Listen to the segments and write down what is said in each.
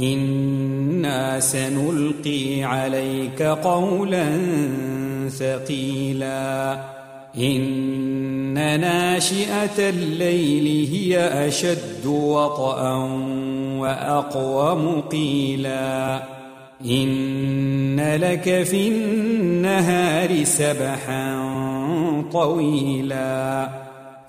أنا سنلقي عليك قولا ثقيلا. ان ناشئه الليل هي اشد وطئا واقوم قيلا. ان لك في النهار سبحا طويلا.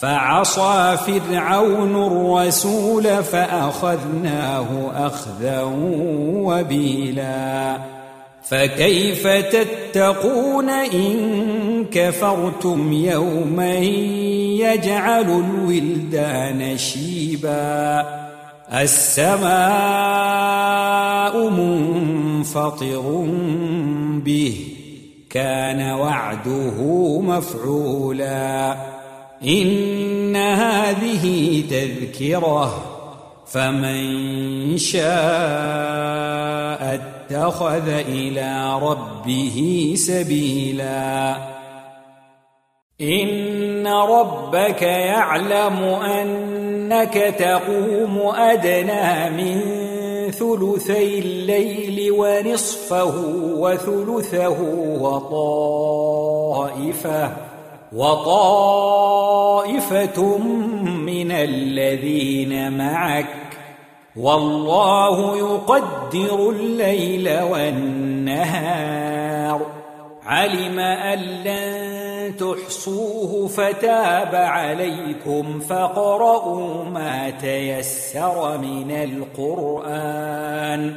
فعصى فرعون الرسول فأخذناه أخذا وبيلا. فكيف تتقون إن كفرتم يوما يجعل الولدان شيبا؟ السماء منفطر به كان وعده مفعولا. إن هذه تذكرة فمن شاء اتخذ إلى ربه سبيلا. إن ربك يعلم أنك تقوم أدنى من ثلثي الليل ونصفه وثلثه وطائفة. وطائفة من الذين معك. والله يقدر الليل والنهار. علم أن لن تحصوه فتاب عليكم فاقرؤوا ما تيسر من القرآن.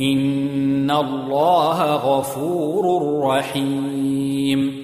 ان الله غفور رحيم